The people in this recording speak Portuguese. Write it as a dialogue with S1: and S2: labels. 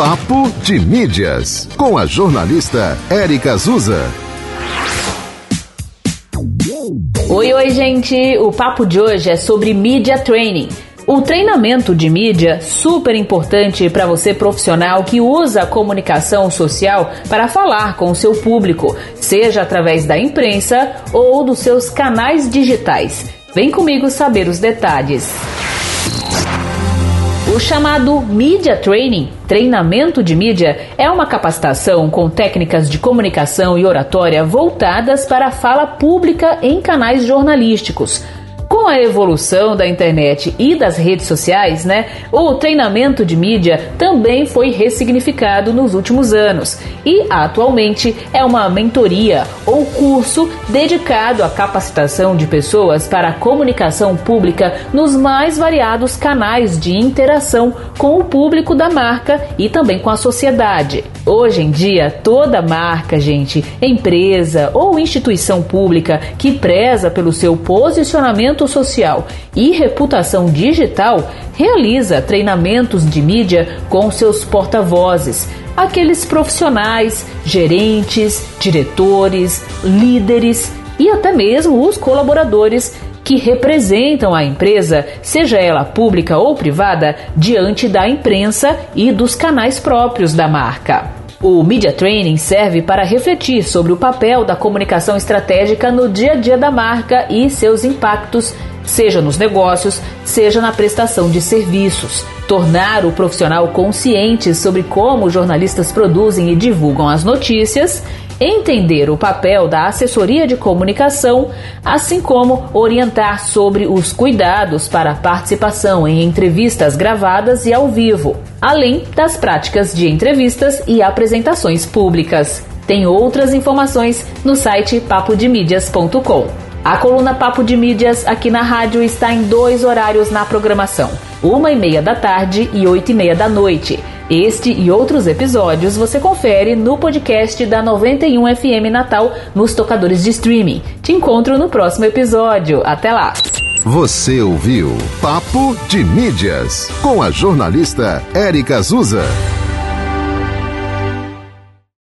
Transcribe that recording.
S1: Papo de Mídias, com a jornalista Érica Azusa.
S2: Oi, oi, gente! O papo de hoje é sobre Media Training. O treinamento de mídia, super importante para você profissional que usa a comunicação social para falar com o seu público, seja através da imprensa ou dos seus canais digitais. Vem comigo saber os detalhes. O chamado Media Training, treinamento de mídia, é uma capacitação com técnicas de comunicação e oratória voltadas para a fala pública em canais jornalísticos com a evolução da internet e das redes sociais, né, o treinamento de mídia também foi ressignificado nos últimos anos e atualmente é uma mentoria ou curso dedicado à capacitação de pessoas para a comunicação pública nos mais variados canais de interação com o público da marca e também com a sociedade. Hoje em dia, toda marca, gente, empresa ou instituição pública que preza pelo seu posicionamento social e reputação digital realiza treinamentos de mídia com seus porta-vozes, aqueles profissionais, gerentes, diretores, líderes e até mesmo os colaboradores que representam a empresa, seja ela pública ou privada, diante da imprensa e dos canais próprios da marca. O Media Training serve para refletir sobre o papel da comunicação estratégica no dia a dia da marca e seus impactos, seja nos negócios, seja na prestação de serviços. Tornar o profissional consciente sobre como jornalistas produzem e divulgam as notícias entender o papel da assessoria de comunicação, assim como orientar sobre os cuidados para a participação em entrevistas gravadas e ao vivo, além das práticas de entrevistas e apresentações públicas. Tem outras informações no site papodemídias.com. A coluna Papo de Mídias aqui na rádio está em dois horários na programação: uma e meia da tarde e oito e meia da noite. Este e outros episódios você confere no podcast da 91 FM Natal nos tocadores de streaming. Te encontro no próximo episódio. Até lá!
S1: Você ouviu Papo de Mídias com a jornalista Érica Azusa.